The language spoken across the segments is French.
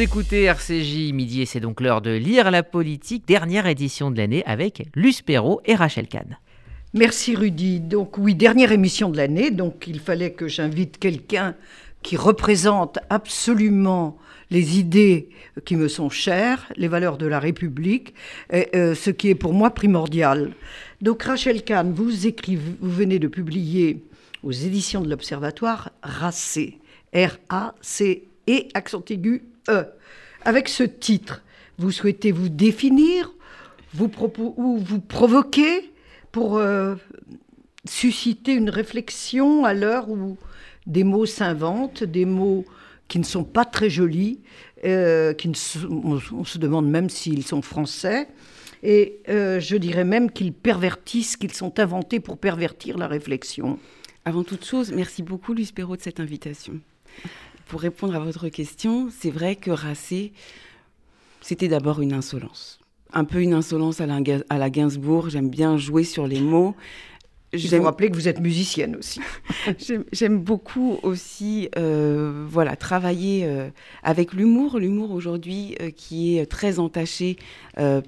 Écoutez RCJ midi et c'est donc l'heure de lire la politique, dernière édition de l'année avec Luce Perrault et Rachel Kahn. Merci Rudy. Donc oui, dernière émission de l'année, donc il fallait que j'invite quelqu'un qui représente absolument les idées qui me sont chères, les valeurs de la République, euh, ce qui est pour moi primordial. Donc Rachel Kahn, vous écrivez, vous venez de publier aux éditions de l'Observatoire Racé, R-A-C et accent aigu E. Avec ce titre, vous souhaitez vous définir, vous ou vous provoquer pour euh, susciter une réflexion à l'heure où des mots s'inventent, des mots qui ne sont pas très jolis, euh, qui on, se demande même s'ils sont français, et euh, je dirais même qu'ils pervertissent, qu'ils sont inventés pour pervertir la réflexion. Avant toute chose, merci beaucoup Luce Perrault de cette invitation. Pour répondre à votre question, c'est vrai que Racé, c'était d'abord une insolence. Un peu une insolence à la, à la Gainsbourg, j'aime bien jouer sur les mots, je vous rappeler que vous êtes musicienne aussi. J'aime beaucoup aussi euh, voilà, travailler euh, avec l'humour. L'humour aujourd'hui euh, qui est très entaché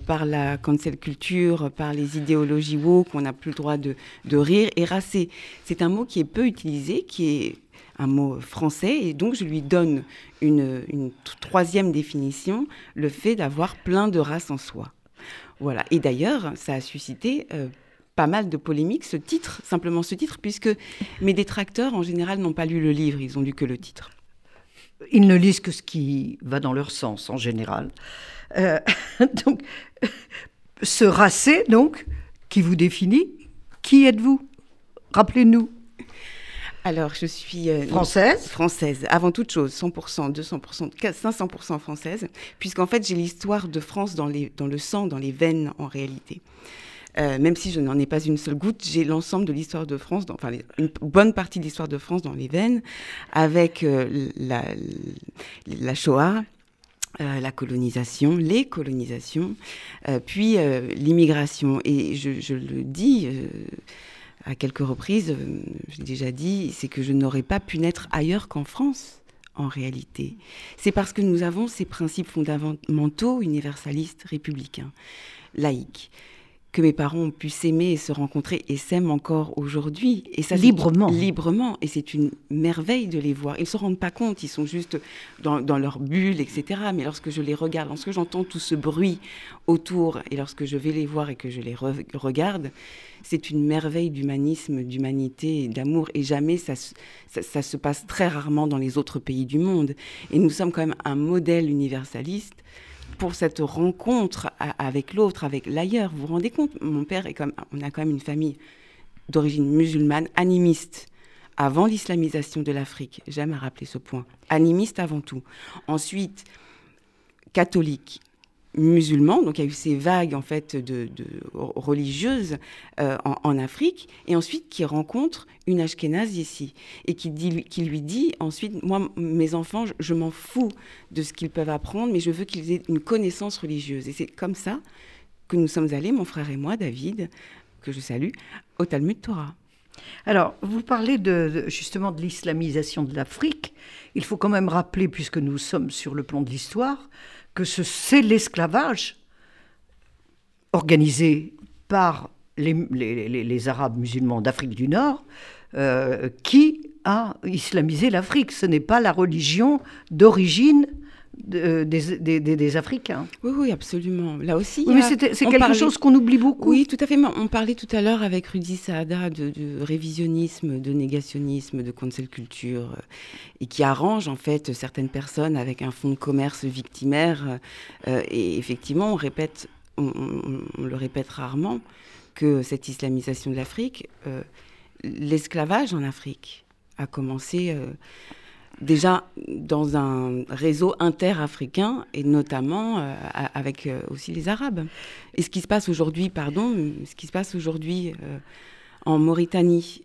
par la cancel culture, par les idéologies woke, qu'on n'a plus le droit de, de rire. Et racer, c'est un mot qui est peu utilisé, qui est un mot français, et donc je lui donne une, troisième définition, le fait d'avoir plein de races en soi. Voilà. Et d'ailleurs, ça a suscité pas mal de polémiques, ce titre, simplement ce titre, puisque mes détracteurs, en général, n'ont pas lu le livre, ils ont lu que le titre. Ils ne lisent que ce qui va dans leur sens, en général. Euh, donc, ce racé, donc, qui vous définit, qui êtes-vous? Rappelez-nous. Alors, je suis euh, française. Française, avant toute chose, 100%, 200%, 500% française, puisqu'en fait, j'ai l'histoire de France dans, les, dans le sang, dans les veines, en réalité. Euh, même si je n'en ai pas une seule goutte, j'ai l'ensemble de l'histoire de France, enfin une bonne partie de l'histoire de France dans les veines, avec euh, la, la, Shoah, euh, la colonisation, les colonisations, puis l'immigration. Et je, je, le dis à quelques reprises, j'ai déjà dit, c'est que je n'aurais pas pu naître ailleurs qu'en France en réalité. C'est parce que nous avons ces principes fondamentaux, universalistes, républicains, laïques que mes parents ont pu s'aimer et se rencontrer et s'aiment encore aujourd'hui. Et ça, librement. Librement. Et c'est une merveille de les voir. Ils ne se rendent pas compte, ils sont juste dans, leur bulle, etc. Mais lorsque je les regarde, lorsque j'entends tout ce bruit autour, et lorsque je vais les voir et que je les regarde, c'est une merveille d'humanisme, d'humanité, d'amour. Et jamais ça, ça se passe très rarement dans les autres pays du monde. Et nous sommes quand même un modèle universaliste pour cette rencontre avec l'autre, avec l'ailleurs. Vous vous rendez compte Mon père est comme, on a quand même une famille d'origine musulmane, animiste, avant l'islamisation de l'Afrique. J'aime à rappeler ce point. Animiste avant tout. Ensuite, catholique, musulmans, donc il y a eu ces vagues en fait de, religieuses euh, en, Afrique, et ensuite qui rencontre une Ashkénaze ici et qui, dit, qui lui dit ensuite, moi mes enfants, je, m'en fous de ce qu'ils peuvent apprendre, mais je veux qu'ils aient une connaissance religieuse. Et c'est comme ça que nous sommes allés, mon frère et moi, David, que je salue, au Talmud Torah. Alors, vous parlez justement de l'islamisation de l'Afrique. Il faut quand même rappeler, puisque nous sommes sur le plan de l'histoire, que c'est l'esclavage organisé par les, Arabes musulmans d'Afrique du Nord euh, qui a islamisé l'Afrique. Ce n'est pas la religion d'origine des, des, Africains. Oui, oui, absolument. Là aussi. mais c'est quelque chose qu'on oublie beaucoup. Oui, tout à fait. On parlait tout à l'heure avec Rudy Saada de, révisionnisme, de négationnisme, de cancel culture, euh, et qui arrange en fait certaines personnes avec un fonds de commerce victimaire. Euh, et effectivement, on répète, on, le répète rarement, que cette islamisation de l'Afrique, euh, l'esclavage en Afrique a commencé déjà dans un réseau interafricain et notamment euh, avec euh, aussi les Arabes. Et ce qui se passe aujourd'hui, pardon, ce qui se passe aujourd'hui euh, en Mauritanie,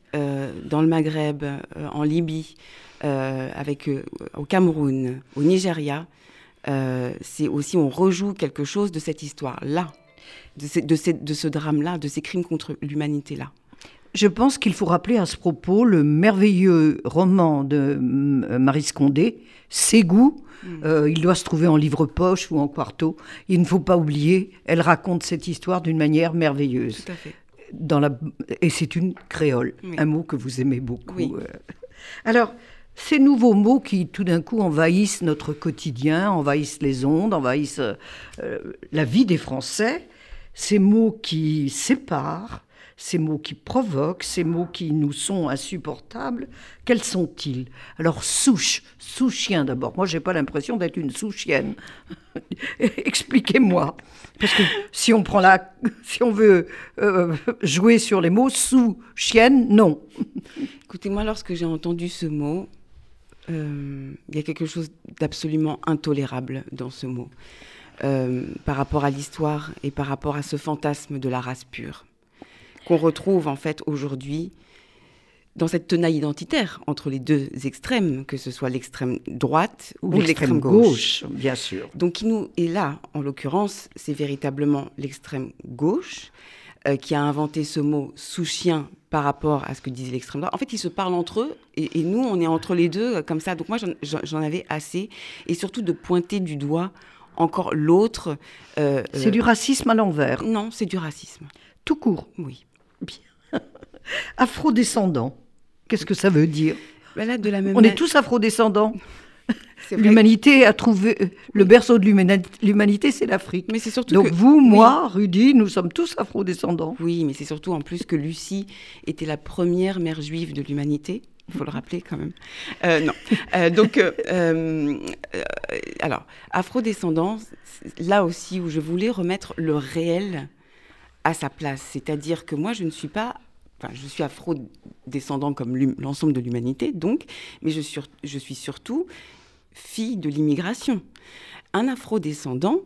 dans le Maghreb, en Libye, au Cameroun, au Nigeria, c'est aussi on rejoue quelque chose de cette histoire-là, de, ce drame-là, de ces crimes contre l'humanité-là. Je pense qu'il faut rappeler à ce propos le merveilleux roman de euh, Marie Scondé, Ses goûts. Mm. Euh, il doit se trouver en livre poche ou en quarto. Il ne faut pas oublier, elle raconte cette histoire d'une manière merveilleuse. Tout à fait. Dans la... Et c'est une créole, Oui. un mot que vous aimez beaucoup. Oui. euh. Alors, ces nouveaux mots qui tout d'un coup envahissent notre quotidien, envahissent les ondes, envahissent euh, la vie des Français, ces mots qui séparent, ces mots qui provoquent, ces mots qui nous sont insupportables, quels sont-ils? Alors, souche, sous-chien d'abord. Moi, j'ai pas l'impression d'être une sous-chienne. Expliquez-moi. Parce que si on prend la, si on veut euh, jouer sur les mots sous-chienne, non. Écoutez, moi, lorsque j'ai entendu ce mot, euh, il y a quelque chose d'absolument intolérable dans ce mot, euh, par rapport à l'histoire et par rapport à ce fantasme de la race pure, qu'on retrouve en fait aujourd'hui dans cette tenaille identitaire entre les deux extrêmes, que ce soit l'extrême droite ou, l'extrême gauche. bien sûr. Donc, qui nous est là, en l'occurrence, c'est véritablement l'extrême gauche euh, qui a inventé ce mot sous-chien par rapport à ce que disait l'extrême droite. En fait, ils se parlent entre eux et, et nous, on est entre les deux euh, comme ça. Donc, moi, j'en- avais assez. Et surtout de pointer du doigt encore l'autre. euh, C'est euh, du racisme à l'envers, Non, c'est du racisme. tout court. Oui. Afrodescendant, qu'est-ce que ça veut dire Ben là, de la même On est tous afrodescendants. L'humanité a trouvé le berceau de l'humani- l'humanité, c'est l'Afrique. Mais c'est surtout Donc que- vous, oui. moi, Rudy, nous sommes tous afrodescendants. Oui, mais c'est surtout en plus que Lucie était la première mère juive de l'humanité. Il faut le rappeler quand même. Euh, non. Euh, donc, euh, euh, alors, afrodescendance, c'est là aussi où je voulais remettre le réel à sa place. C'est-à-dire que moi, je ne suis pas. Enfin, je suis afro-descendant comme l'ensemble de l'humanité, donc, mais je, je suis surtout fille de l'immigration. Un afrodescendant,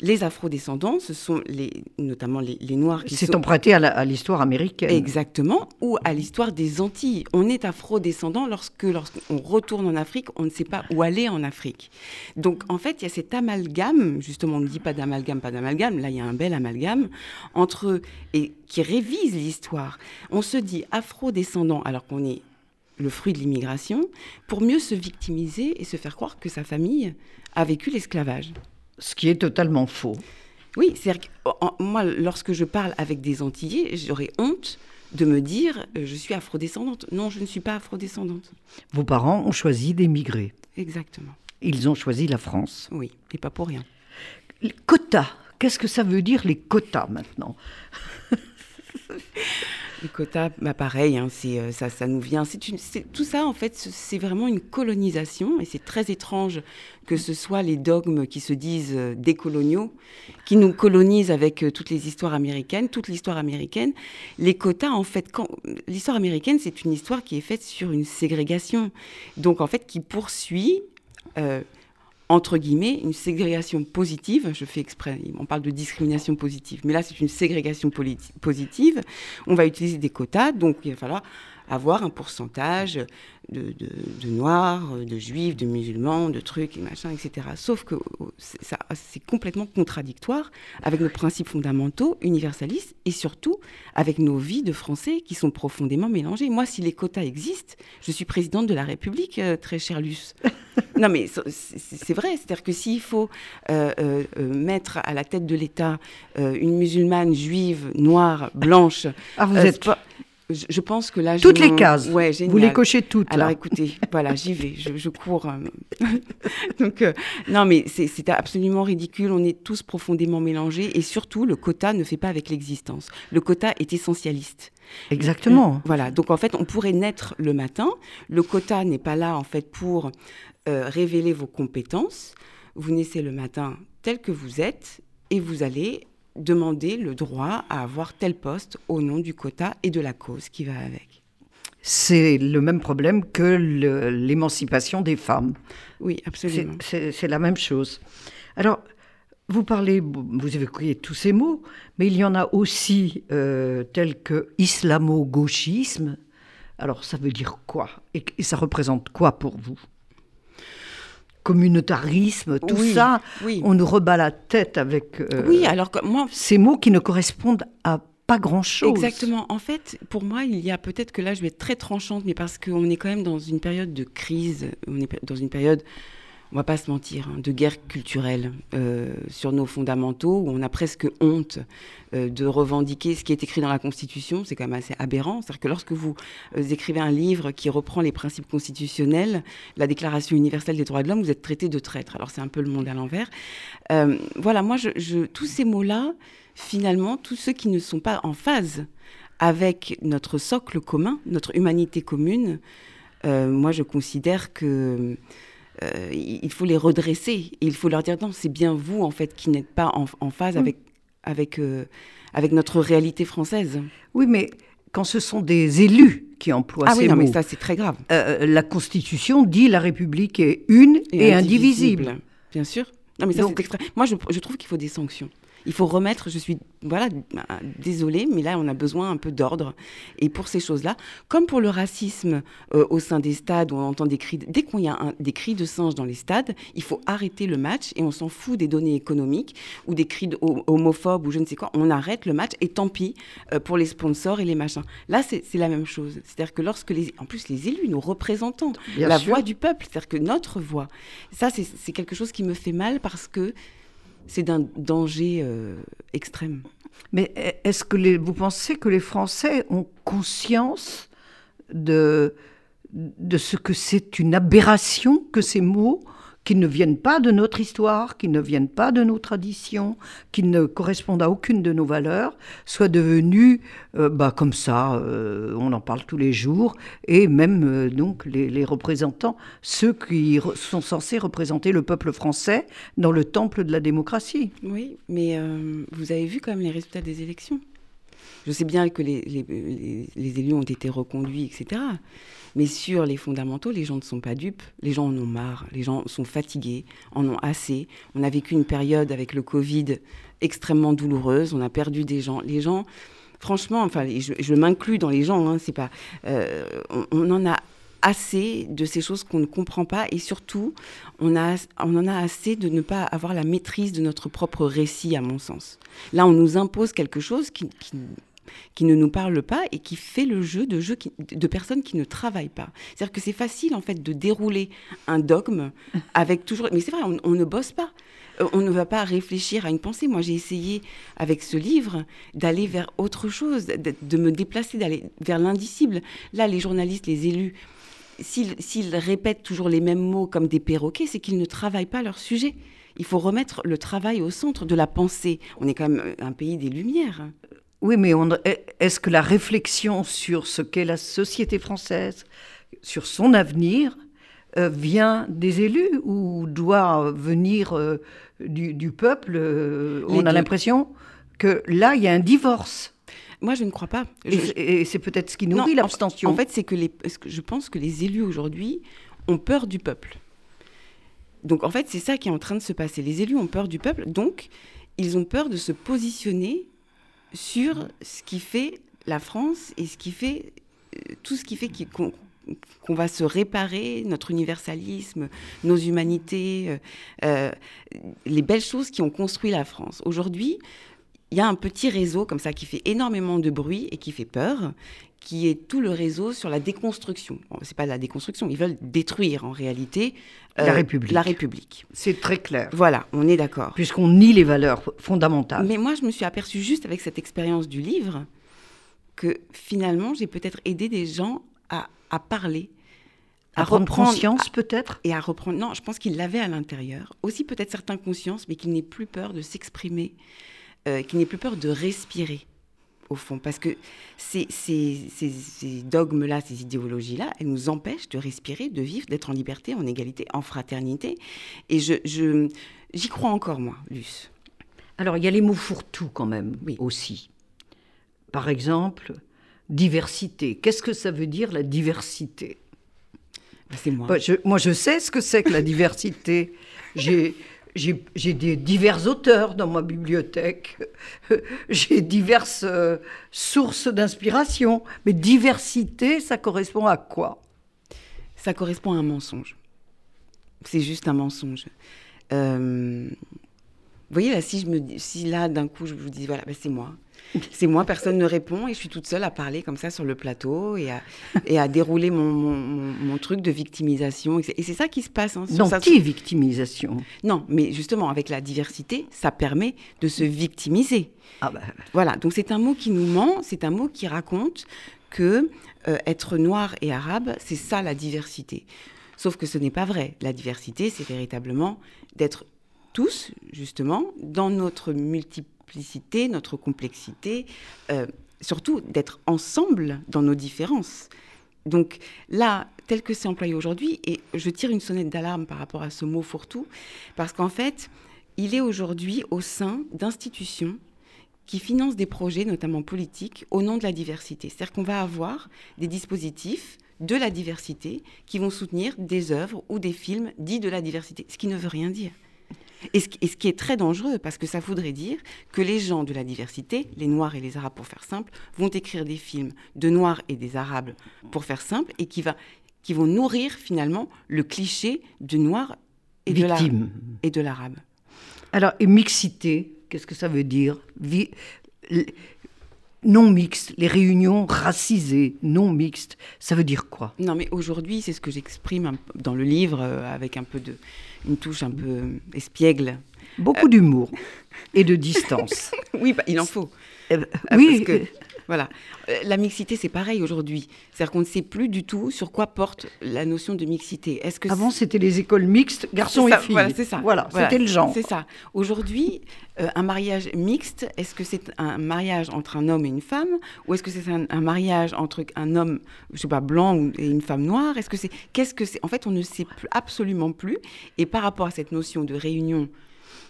les afrodescendants, ce sont les, notamment les, les Noirs qui C'est sont... emprunté à l'histoire américaine. Exactement, ou à l'histoire des Antilles. On est afro-descendant lorsque, lorsqu'on retourne en Afrique, on ne sait pas où aller en Afrique. Donc, en fait, il y a cet amalgame, justement, on ne dit pas d'amalgame, pas d'amalgame, là, il y a un bel amalgame, entre, et qui révise l'histoire. On se dit afro-descendant alors qu'on est le fruit de l'immigration, pour mieux se victimiser et se faire croire que sa famille a vécu l'esclavage. Ce qui est totalement faux. Oui, c'est moi, lorsque je parle avec des Antillais, j'aurais honte de me dire euh, je suis afrodescendante. Non, je ne suis pas afrodescendante. Vos parents ont choisi d'émigrer. Exactement. Ils ont choisi la France. Oui, et pas pour rien. Les quotas, qu'est-ce que ça veut dire les quotas maintenant? Les quotas, bah pareil, hein, c'est, euh, ça, nous vient. Tout ça, en fait, ce- c'est vraiment une colonisation, et c'est très étrange que ce soit les dogmes qui se disent euh, décoloniaux, qui nous colonisent avec euh, toutes les histoires américaines, toute l'histoire américaine. Les quotas, en fait, l'histoire américaine, c'est une histoire qui est faite sur une ségrégation, donc en fait, qui poursuit. Entre guillemets, une ségrégation positive, je fais exprès, on parle de discrimination positive, mais là c'est une ségrégation positive, on va utiliser des quotas, donc il va falloir avoir un pourcentage de, noirs, de juifs, de musulmans, de trucs et machin, etc. Sauf que oh, c'est complètement contradictoire avec nos principes fondamentaux, universalistes, et surtout avec nos vies de Français qui sont profondément mélangées. Moi, si les quotas existent, je suis présidente de la République, euh, très chère Luce. Non, mais c'est vrai. C'est-à-dire que s'il faut euh, euh, euh, mettre à la tête de l'État euh, une musulmane juive, noire, blanche. Ah, vous euh, êtes pas- je, je pense que là. toutes je- les cases. Ouais, vous génial. les cochez toutes Alors là. écoutez, voilà, j'y vais, je, je cours. euh. Donc, euh, non, mais c'est c'est absolument ridicule. On est tous profondément mélangés et surtout, le quota ne fait pas avec l'existence. Le quota est essentialiste. Exactement. Voilà, donc en fait, on pourrait naître le matin. Le quota n'est pas là en fait pour euh, révéler vos compétences. Vous naissez le matin tel que vous êtes et vous allez demander le droit à avoir tel poste au nom du quota et de la cause qui va avec. C'est le même problème que l'émancipation des femmes. Oui, absolument. C'est c'est la même chose. Alors, vous parlez, vous évoquez tous ces mots, mais il y en a aussi euh, tels que islamo-gauchisme. Alors, ça veut dire quoi? Et, et ça représente quoi pour vous? Communautarisme, tout Oui, ça, oui. on nous rebat la tête avec euh, Oui, alors que moi, ces mots qui ne correspondent à pas grand-chose. Exactement. En fait, pour moi, il y a peut-être que là, je vais être très tranchante, mais parce qu'on est quand même dans une période de crise, on est dans une période on va pas se mentir, hein, de guerre culturelle euh, sur nos fondamentaux, où on a presque honte euh, de revendiquer ce qui est écrit dans la Constitution. C'est quand même assez aberrant. C'est-à-dire que lorsque vous euh, écrivez un livre qui reprend les principes constitutionnels, la Déclaration universelle des droits de l'homme, vous êtes traité de traître. Alors c'est un peu le monde à l'envers. voilà, moi, tous ces mots-là, finalement, tous ceux qui ne sont pas en phase avec notre socle commun, notre humanité commune, moi, je considère que euh, il faut les redresser. il faut leur dire non, c'est bien vous en fait qui n'êtes pas en, phase mm. avec avec euh, avec notre réalité française. Oui, mais quand ce sont des élus qui emploient ah ces oui, mais ça c'est très grave. Euh, la Constitution dit la République est une et, indivisible. Bien sûr. Non, mais ça c'est extrême. Moi, je, je trouve qu'il faut des sanctions il faut remettre, je suis voilà, désolée, mais là on a besoin un peu d'ordre. Et pour ces choses-là, comme pour le racisme euh, au sein des stades où on entend des cris, dès qu'on y a des cris de singe dans les stades, il faut arrêter le match et on s'en fout des données économiques ou des cris homophobes ou je ne sais quoi. On arrête le match et tant pis euh, pour les sponsors et les machins. Là, c'est la même chose. C'est-à-dire que lorsque les, en plus les élus, nous représentons la voix du peuple, c'est-à-dire que notre voix, ça c'est quelque chose qui me fait mal parce que c'est d'un danger euh, extrême. Mais est-ce que vous pensez que les Français ont conscience de ce que c'est une aberration que ces mots qui ne viennent pas de notre histoire, qui ne viennent pas de nos traditions, qui ne correspondent à aucune de nos valeurs, soient devenus euh, bah, comme ça, euh, on en parle tous les jours, et même euh, donc les, représentants, ceux qui sont censés représenter le peuple français dans le temple de la démocratie. Oui, mais vous avez vu quand même les résultats des élections? Je sais bien que les, les élus ont été reconduits, etc. Mais sur les fondamentaux, les gens ne sont pas dupes. Les gens en ont marre. Les gens sont fatigués, en ont assez. On a vécu une période avec le Covid extrêmement douloureuse. On a perdu des gens. Les gens, franchement, enfin, je, m'inclus dans les gens. Hein, c'est pas. Euh, on, en a assez de ces choses qu'on ne comprend pas et surtout on, a, on en a assez de ne pas avoir la maîtrise de notre propre récit à mon sens. Là on nous impose quelque chose qui, qui, qui ne nous parle pas et qui fait le jeu de, jeu de personnes qui ne travaillent pas. C'est-à-dire que c'est facile en fait de dérouler un dogme avec toujours... Mais c'est vrai, on, ne bosse pas euh, on ne va pas réfléchir à une pensée. Moi, j'ai essayé avec ce livre d'aller vers autre chose, de, me déplacer, d'aller vers l'indicible. Là, les journalistes, les élus, s'ils répètent toujours les mêmes mots comme des perroquets, c'est qu'ils ne travaillent pas leur sujet. Il faut remettre le travail au centre de la pensée. On est quand même un pays des Lumières. Oui, mais est-ce que la réflexion sur ce qu'est la société française, sur son avenir, euh, vient des élus ou doit venir euh, du, peuple euh, On a l'impression que là, il y a un divorce. Moi, je ne crois pas. Et, c'est peut-être ce qui nourrit l'abstention. En, fait, c'est que, les, que je pense que les élus aujourd'hui ont peur du peuple. Donc, en fait, c'est ça qui est en train de se passer. Les élus ont peur du peuple, donc ils ont peur de se positionner sur ce qui fait la France et ce qui fait euh, tout ce qui fait qu'on va se réparer, notre universalisme, nos humanités, euh, euh, les belles choses qui ont construit la France. Aujourd'hui, il y a un petit réseau comme ça qui fait énormément de bruit et qui fait peur, qui est tout le réseau sur la déconstruction. Bon, c'est pas la déconstruction, ils veulent détruire en réalité la République. La République. C'est très clair. Voilà, on est d'accord. Puisqu'on nie les valeurs fondamentales. Mais moi, je me suis aperçue juste avec cette expérience du livre que finalement, j'ai peut-être aidé des gens à, à parler, à, reprendre conscience peut-être? Et à reprendre. Non, je pense qu'ils l'avaient à l'intérieur. Aussi peut-être certains conscience, mais qu'ils n'aient plus peur de s'exprimer, euh, qu'ils n'aient plus peur de respirer au fond, parce que ces, dogmes-là, ces idéologies-là, elles nous empêchent de respirer, de vivre, d'être en liberté, en égalité, en fraternité. Et je, j'y crois encore, moi, Luce. Alors, il y a les mots fourre-tout quand même, oui. aussi. Par exemple, diversité. Qu'est-ce que ça veut dire la diversité? Bah, C'est moi. Bah, moi, je sais ce que c'est que la diversité. J'ai j'ai des divers auteurs dans ma bibliothèque, j'ai diverses euh, sources d'inspiration, mais diversité, ça correspond à quoi? Ça correspond à un mensonge. C'est juste un mensonge. Euh, vous voyez là, si je me, si là d'un coup je vous dis voilà, ben, c'est moi, C'est moi, personne ne répond et je suis toute seule à parler comme ça sur le plateau et à, et à dérouler mon, mon, mon, truc de victimisation. Et c'est ça qui se passe. Hein, D'anti-victimisation. Non, mais justement, avec la diversité, ça permet de se victimiser. Ah bah. Voilà, donc c'est un mot qui nous ment, c'est un mot qui raconte que euh, être noir et arabe, c'est ça la diversité. Sauf que ce n'est pas vrai. La diversité, c'est véritablement d'être tous, justement, dans notre multiplicité, notre complexité, euh, surtout d'être ensemble dans nos différences. Donc là, tel que c'est employé aujourd'hui, et je tire une sonnette d'alarme par rapport à ce mot fourre-tout, parce qu'en fait, il est aujourd'hui au sein d'institutions qui financent des projets, notamment politiques, au nom de la diversité. C'est-à-dire qu'on va avoir des dispositifs de la diversité qui vont soutenir des œuvres ou des films dits de la diversité, ce qui ne veut rien dire. Et ce, qui est très dangereux, parce que ça voudrait dire que les gens de la diversité, les Noirs et les Arabes pour faire simple, vont écrire des films de Noirs et des Arabes pour faire simple, et qui, va, qui vont nourrir finalement le cliché du Noir et de l'Arabe. Alors, et mixité, qu'est-ce que ça veut dire? Non mixte, les réunions racisées, non mixtes, ça veut dire quoi? Non, mais aujourd'hui, c'est ce que j'exprime dans le livre euh, avec un peu de, une touche un peu espiègle. Beaucoup d'humour et de distance. oui, bah, il en faut. Eh ben, oui, parce que voilà. Euh, la mixité, c'est pareil aujourd'hui. C'est-à-dire qu'on ne sait plus du tout sur quoi porte la notion de mixité. Est-ce que Avant, c'était les écoles mixtes, garçons et filles. Voilà, c'est ça. Voilà, c'était le genre. C'est ça. Aujourd'hui, euh, un mariage mixte, est-ce que c'est un mariage entre un homme et une femme Ou est-ce que c'est un, mariage entre un homme, je sais pas, blanc et une femme noire? Est-ce que c'est. Qu'est-ce que c'est? En fait, on ne sait plus, absolument plus. Et par rapport à cette notion de réunion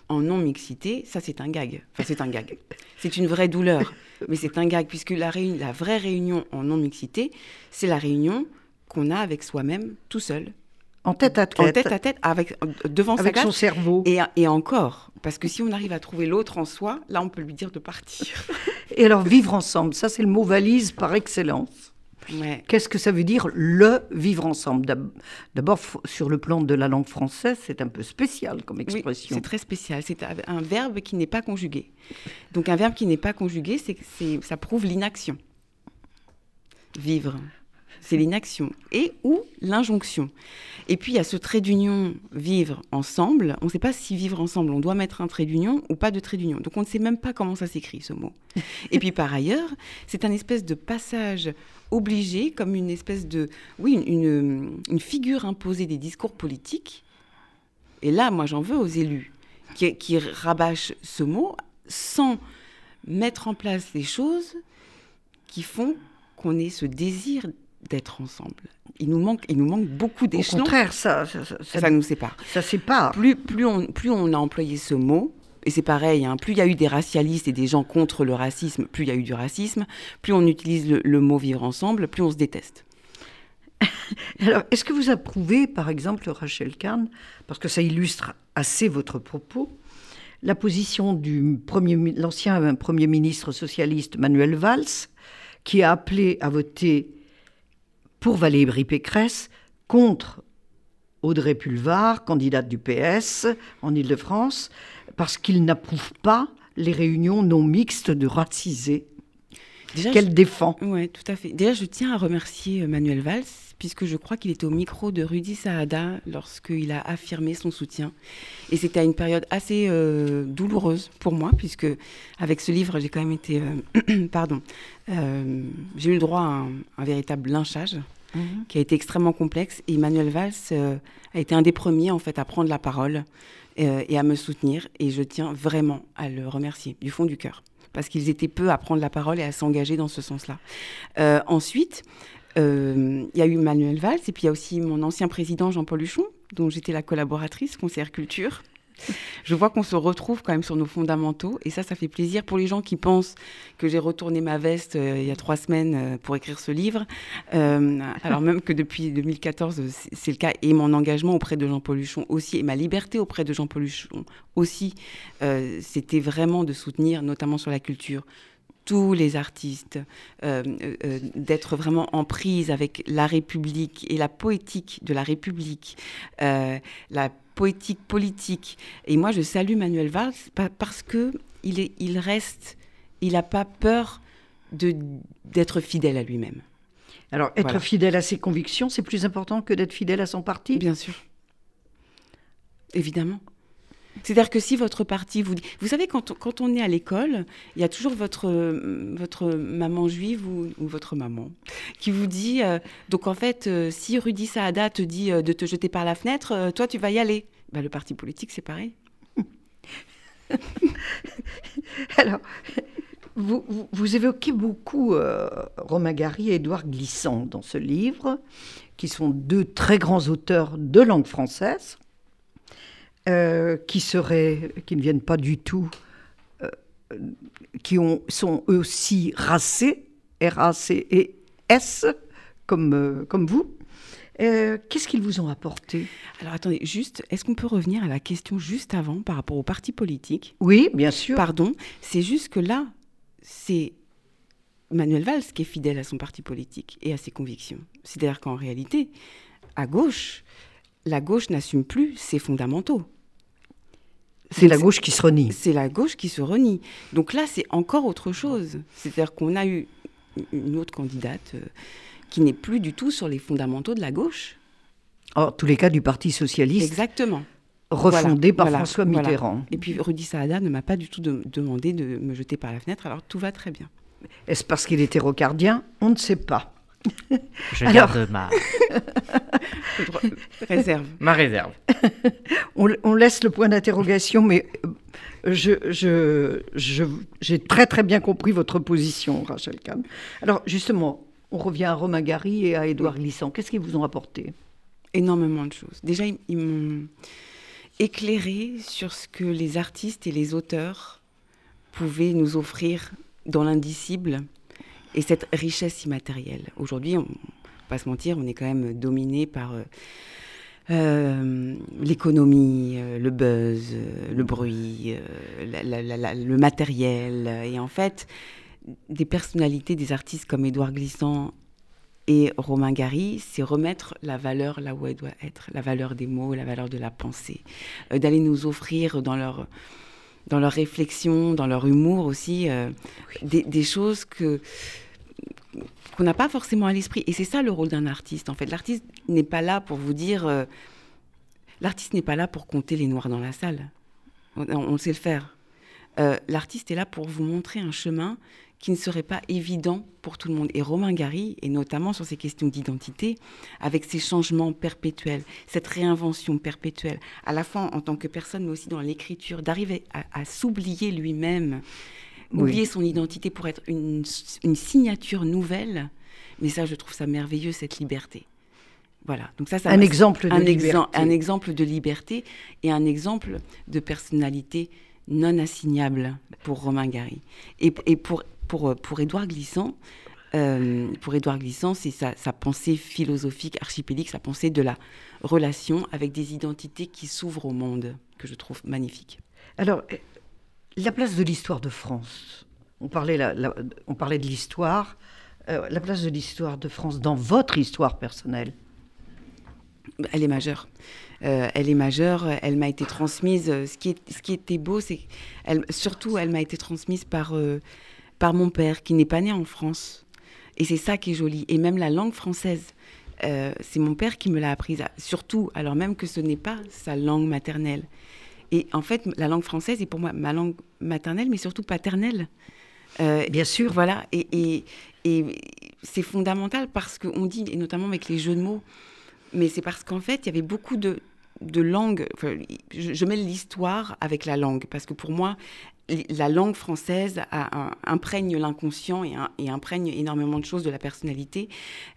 en non-mixité, ça c'est un gag. Enfin, c'est un gag. C'est une vraie douleur, mais c'est un gag, puisque la, la vraie réunion en non-mixité, c'est la réunion qu'on a avec soi-même tout seul. En tête à tête. En tête à tête, avec, devant avec son cerveau. Et, et encore, parce que si on arrive à trouver l'autre en soi, là on peut lui dire de partir. Et alors vivre ensemble, ça c'est le mot valise par excellence. Qu'est-ce que ça veut dire le vivre ensemble? D'abord, sur le plan de la langue française, c'est un peu spécial comme expression. c'est très spécial. C'est un verbe qui n'est pas conjugué. Donc un verbe qui n'est pas conjugué, c'est ça prouve l'inaction. Vivre c'est l'inaction et ou l'injonction. Et puis il y a ce trait d'union vivre ensemble. On ne sait pas si vivre ensemble, on doit mettre un trait d'union ou pas de trait d'union. Donc on ne sait même pas comment ça s'écrit ce mot. et puis par ailleurs, c'est un espèce de passage obligé, comme une espèce de, oui, une, une figure imposée des discours politiques. Et là, moi j'en veux aux élus qui, qui rabâchent ce mot sans mettre en place les choses qui font qu'on ait ce désir d'être ensemble. Il nous manque, il nous manque beaucoup d'échelons. Au contraire, ça, ça, nous sépare. Ça sépare. Plus, plus, on, plus on a employé ce mot, et c'est pareil, hein, plus il y a eu des racialistes et des gens contre le racisme, plus il y a eu du racisme, plus on utilise le, mot vivre ensemble, plus on se déteste. Alors, est-ce que vous approuvez, par exemple, Rachel Kahn, parce que ça illustre assez votre propos, la position du premier, l'ancien Premier ministre socialiste Manuel Valls, qui a appelé à voter pour Valérie Pécresse contre Audrey Pulvar, candidate du PS en Ile-de-France, parce qu'il n'approuve pas les réunions non mixtes de racisés qu'elle défend. Oui, tout à fait. Déjà, je tiens à remercier euh, Manuel Valls, puisque je crois qu'il était au micro de Rudy Saada lorsqu'il a affirmé son soutien. Et c'était à une période assez euh, douloureuse pour moi, puisque avec ce livre, j'ai quand même été... Euh, pardon. j'ai eu le droit à un véritable lynchage Mhm. qui a été extrêmement complexe. Et Emmanuel Valls euh, a été un des premiers en fait à prendre la parole euh, et à me soutenir. Et je tiens vraiment à le remercier du fond du cœur parce qu'ils étaient peu à prendre la parole et à s'engager dans ce sens-là. Euh, ensuite, il y a eu Emmanuel Valls et puis il y a aussi mon ancien président Jean-Paul Huchon, dont j'étais la collaboratrice, conseillère culture je vois qu'on se retrouve quand même sur nos fondamentaux. Et ça, ça fait plaisir pour les gens qui pensent que j'ai retourné ma veste euh, il y a trois semaines euh, pour écrire ce livre. Euh, alors même que depuis 2014, c'est le cas. Et mon engagement auprès de Jean-Paul Huchon aussi, et ma liberté auprès de Jean-Paul Huchon aussi, c'était vraiment de soutenir, notamment sur la culture, tous les artistes, d'être vraiment en prise avec la République et la poétique de la République, la poétique politique. Et moi, je salue Manuel Valls parce que il, est, il reste il n'a pas peur d'être fidèle à lui-même. Alors, être fidèle à ses convictions, c'est plus important que d'être fidèle à son parti? Bien sûr. Évidemment. C'est-à-dire que si votre parti vous dit... Vous savez, quand on, est à l'école, il y a toujours votre, maman juive ou, votre maman qui vous dit... Euh, donc en fait, euh, si Rudy Saada te dit euh, de te jeter par la fenêtre, toi, tu vas y aller. Bah, le parti politique, c'est pareil. Alors, vous, vous, évoquez beaucoup Romain Gary et Édouard Glissant dans ce livre, qui sont deux très grands auteurs de langue française. Euh, qui seraient, qui ne viennent pas du tout, euh, qui ont, sont eux aussi racés, R-A-C-E-S, comme, euh, comme vous. Qu'est-ce qu'ils vous ont apporté? Alors attendez, juste, est-ce qu'on peut revenir à la question juste avant par rapport au parti politique? Oui, bien sûr. Pardon, c'est juste que là, c'est Manuel Valls qui est fidèle à son parti politique et à ses convictions. C'est-à-dire qu'en réalité, à gauche, la gauche n'assume plus ses fondamentaux. C'est la gauche qui se renie. C'est la gauche qui se renie. Donc là, c'est encore autre chose. C'est-à-dire qu'on a eu une autre candidate euh, qui n'est plus du tout sur les fondamentaux de la gauche. En tous les cas, du Parti socialiste. Exactement. Refondé par François Mitterrand. Et puis Rudy Saada ne m'a pas du tout demandé de me jeter par la fenêtre, alors tout va très bien. Est-ce parce qu'il était rocardien? On ne sait pas. Je garde ma réserve. Ma réserve. on, laisse le point d'interrogation, mais euh, je, j'ai très très bien compris votre position, Rachel Kahn. Alors justement, on revient à Romain Gary et à Édouard Glissant. Qu'est-ce qu'ils vous ont apporté? Énormément de choses. Déjà, ils m'ont éclairé sur ce que les artistes et les auteurs pouvaient nous offrir dans l'indicible et cette richesse immatérielle. Aujourd'hui, on ne pas se mentir, on est quand même dominé par euh, euh, l'économie, euh, le buzz, le bruit, le matériel. Et en fait, des personnalités, des artistes comme Édouard Glissant et Romain Gary, c'est remettre la valeur là où elle doit être, la valeur des mots, la valeur de la pensée, d'aller nous offrir dans leur dans leur réflexion, dans leur humour aussi, des, des, choses que qu'on n'a pas forcément à l'esprit. Et c'est ça le rôle d'un artiste, en fait. L'artiste n'est pas là pour vous dire... Euh, l'artiste n'est pas là pour compter les noirs dans la salle. On, sait le faire. Euh, l'artiste est là pour vous montrer un chemin qui ne serait pas évident pour tout le monde. Et Romain Gary, et notamment sur ces questions d'identité, avec ces changements perpétuels, cette réinvention perpétuelle, à la fois en tant que personne, mais aussi dans l'écriture, d'arriver à s'oublier lui-même oublier son identité pour être une, signature nouvelle. Mais ça, je trouve ça merveilleux, cette liberté. Voilà. Donc ça, ça un exemple de un liberté. un exemple de liberté et un exemple de personnalité non assignable pour Romain Gary. Et, pour, pour, pour Édouard Glissant, euh, pour Édouard Glissant, c'est sa, sa, pensée philosophique archipélique, sa pensée de la relation avec des identités qui s'ouvrent au monde, que je trouve magnifique. Alors, la place de l'histoire de France. On parlait, de l'histoire. Euh, la place de l'histoire de France dans votre histoire personnelle Elle est majeure. Euh, elle est majeure. Elle m'a été transmise. Euh, ce qui, était beau, c'est surtout, elle m'a été transmise par, par mon père, qui n'est pas né en France. Et c'est ça qui est joli. Et même la langue française. c'est mon père qui me l'a apprise, surtout alors même que ce n'est pas sa langue maternelle. Et en fait, la langue française est pour moi ma langue maternelle, mais surtout paternelle. Euh, Bien sûr. Voilà. Et, c'est fondamental parce qu'on dit, et notamment avec les jeux de mots, mais c'est parce qu'en fait, il y avait beaucoup de, de langues. je, mets l'histoire avec la langue, parce que pour moi, la langue française imprègne l'inconscient et, imprègne énormément de choses de la personnalité.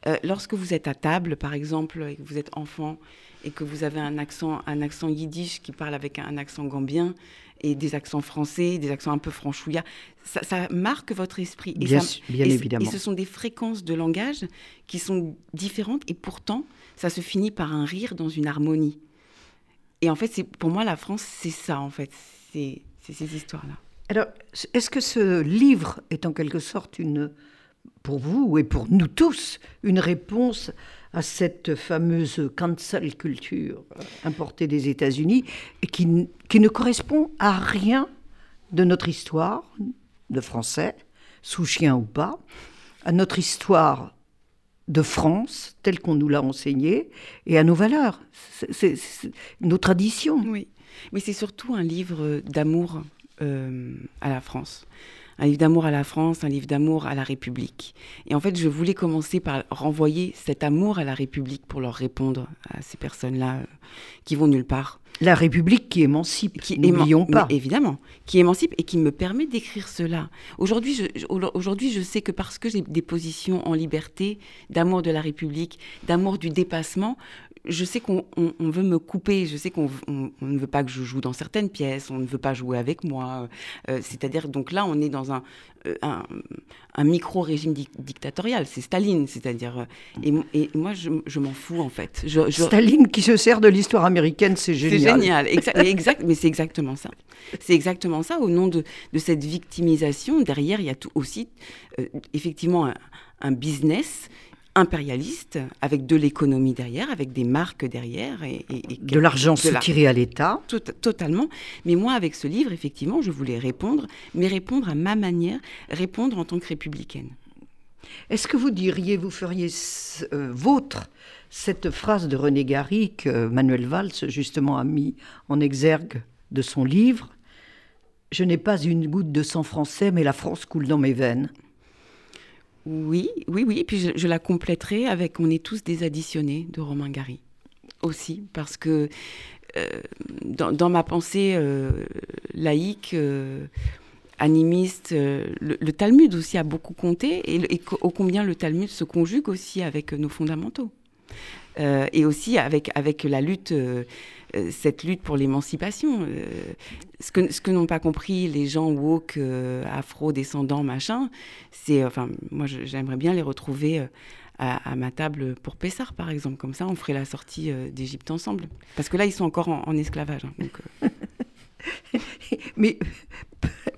Euh, lorsque vous êtes à table, par exemple, et que vous êtes enfant, et que vous avez un accent, un accent yiddish qui parle avec un accent gambien et des accents français, des accents un peu franchouillards, ça, marque votre esprit. Et bien, bien évidemment. Et ce sont des fréquences de langage qui sont différentes et pourtant, ça se finit par un rire dans une harmonie. Et en fait, pour moi, la France, c'est ça, en fait. C'est ces histoires-là. Alors, est-ce que ce livre est en quelque sorte une, pour vous et pour nous tous, une réponse à cette fameuse cancel culture euh, importée des États-Unis et qui, qui ne correspond à rien de notre histoire, de français, sous chien ou pas, à notre histoire de France, telle qu'on nous l'a enseignée, et à nos valeurs, nos traditions. Oui, mais c'est surtout un livre d'amour euh, à la France un livre d'amour à la France, un livre d'amour à la République. Et en fait, je voulais commencer par renvoyer cet amour à la République pour leur répondre à ces personnes-là euh, qui vont nulle part. La République qui émancipe, qui n'oublions pas. évidemment, qui émancipe et qui me permet d'écrire cela. Aujourd'hui, je, aujourd'hui, je sais que parce que j'ai des positions en liberté, d'amour de la République, d'amour du dépassement, je sais qu'on veut me couper, je sais qu'on ne veut pas que je joue dans certaines pièces, on ne veut pas jouer avec moi. Euh, c'est-à-dire, donc là, on est dans un, euh, un, micro-régime dictatorial. C'est Staline, c'est-à-dire. Euh, et, moi, je, m'en fous, en fait. Staline qui se sert de l'histoire américaine, c'est génial. C'est génial, mais, exact, mais c'est exactement ça. C'est exactement ça. Au nom de, cette victimisation, derrière, il y a tout aussi, effectivement, un business impérialiste, avec de l'économie derrière, avec des marques derrière. Et, de l'argent soutiré à l'État. totalement. Mais moi, avec ce livre, effectivement, je voulais répondre, mais répondre à ma manière, répondre en tant que républicaine. Est-ce que vous diriez, vous feriez euh, vôtre cette phrase de René Gary que Manuel Valls, justement, a mis en exergue de son livre? Je n'ai pas une goutte de sang français, mais la France coule dans mes veines. Oui, oui, oui. Puis je, la compléterai avec On est tous des additionnés de Romain Gary aussi, parce que euh, dans, ma pensée euh, laïque, euh, animiste, le, Talmud aussi a beaucoup compté, et, et, ô combien le Talmud se conjugue aussi avec nos fondamentaux. et aussi avec, la lutte cette lutte pour l'émancipation. Euh, ce que, n'ont pas compris les gens woke, euh, afro-descendants, machin, c'est, enfin, moi j'aimerais bien les retrouver à, ma table pour Pessar, par exemple. Comme ça, on ferait la sortie d'Égypte ensemble. Parce que là, ils sont encore en, esclavage. Hein, Mais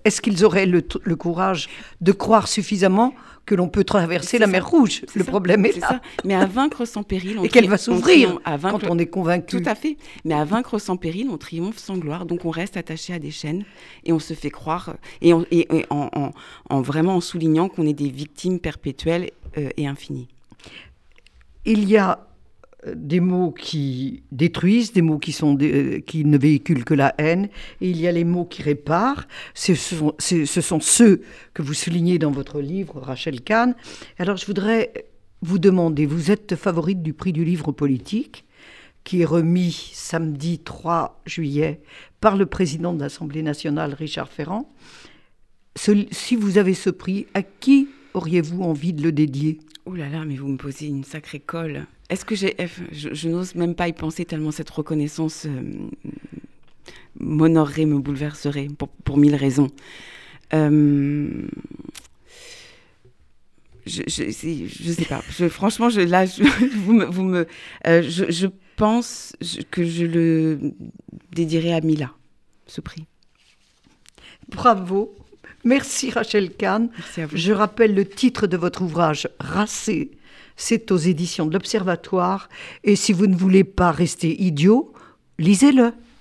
est-ce qu'ils auraient le, courage de croire suffisamment que l'on peut traverser la mer Rouge? Le problème est, là. Ça. Mais à vaincre sans péril, on et qu'elle va s'ouvrir quand on est convaincu. Tout à fait. Mais à vaincre sans péril, on triomphe sans gloire. Donc on reste attaché à des chaînes et on se fait croire et, en, vraiment en soulignant qu'on est des victimes perpétuelles euh, et infinies. Il y a des mots qui détruisent, des mots qui, sont euh, qui ne véhiculent que la haine, et il y a les mots qui réparent. Ce sont, ce sont ceux que vous soulignez dans votre livre, Rachel Kahn. Alors je voudrais vous demander, vous êtes favorite du prix du livre politique, qui est remis samedi 3 juillet par le président de l'Assemblée nationale, Richard Ferrand. si vous avez ce prix, à qui auriez-vous envie de le dédier? Ouh là là, mais vous me posez une sacrée colle. Est-ce que j'ai. Je, n'ose même pas y penser tellement cette reconnaissance euh, m'honorerait, me bouleverserait pour, mille raisons. Euh, je, je, sais pas. franchement, je, là, vous me, vous me euh, je, pense que je le dédierai à Mila, ce prix. Bravo. Merci Rachel Kahn. Merci à vous. Je rappelle le titre de votre ouvrage, Racé, c'est aux éditions de l'Observatoire. Et si vous ne voulez pas rester idiot, lisez-le.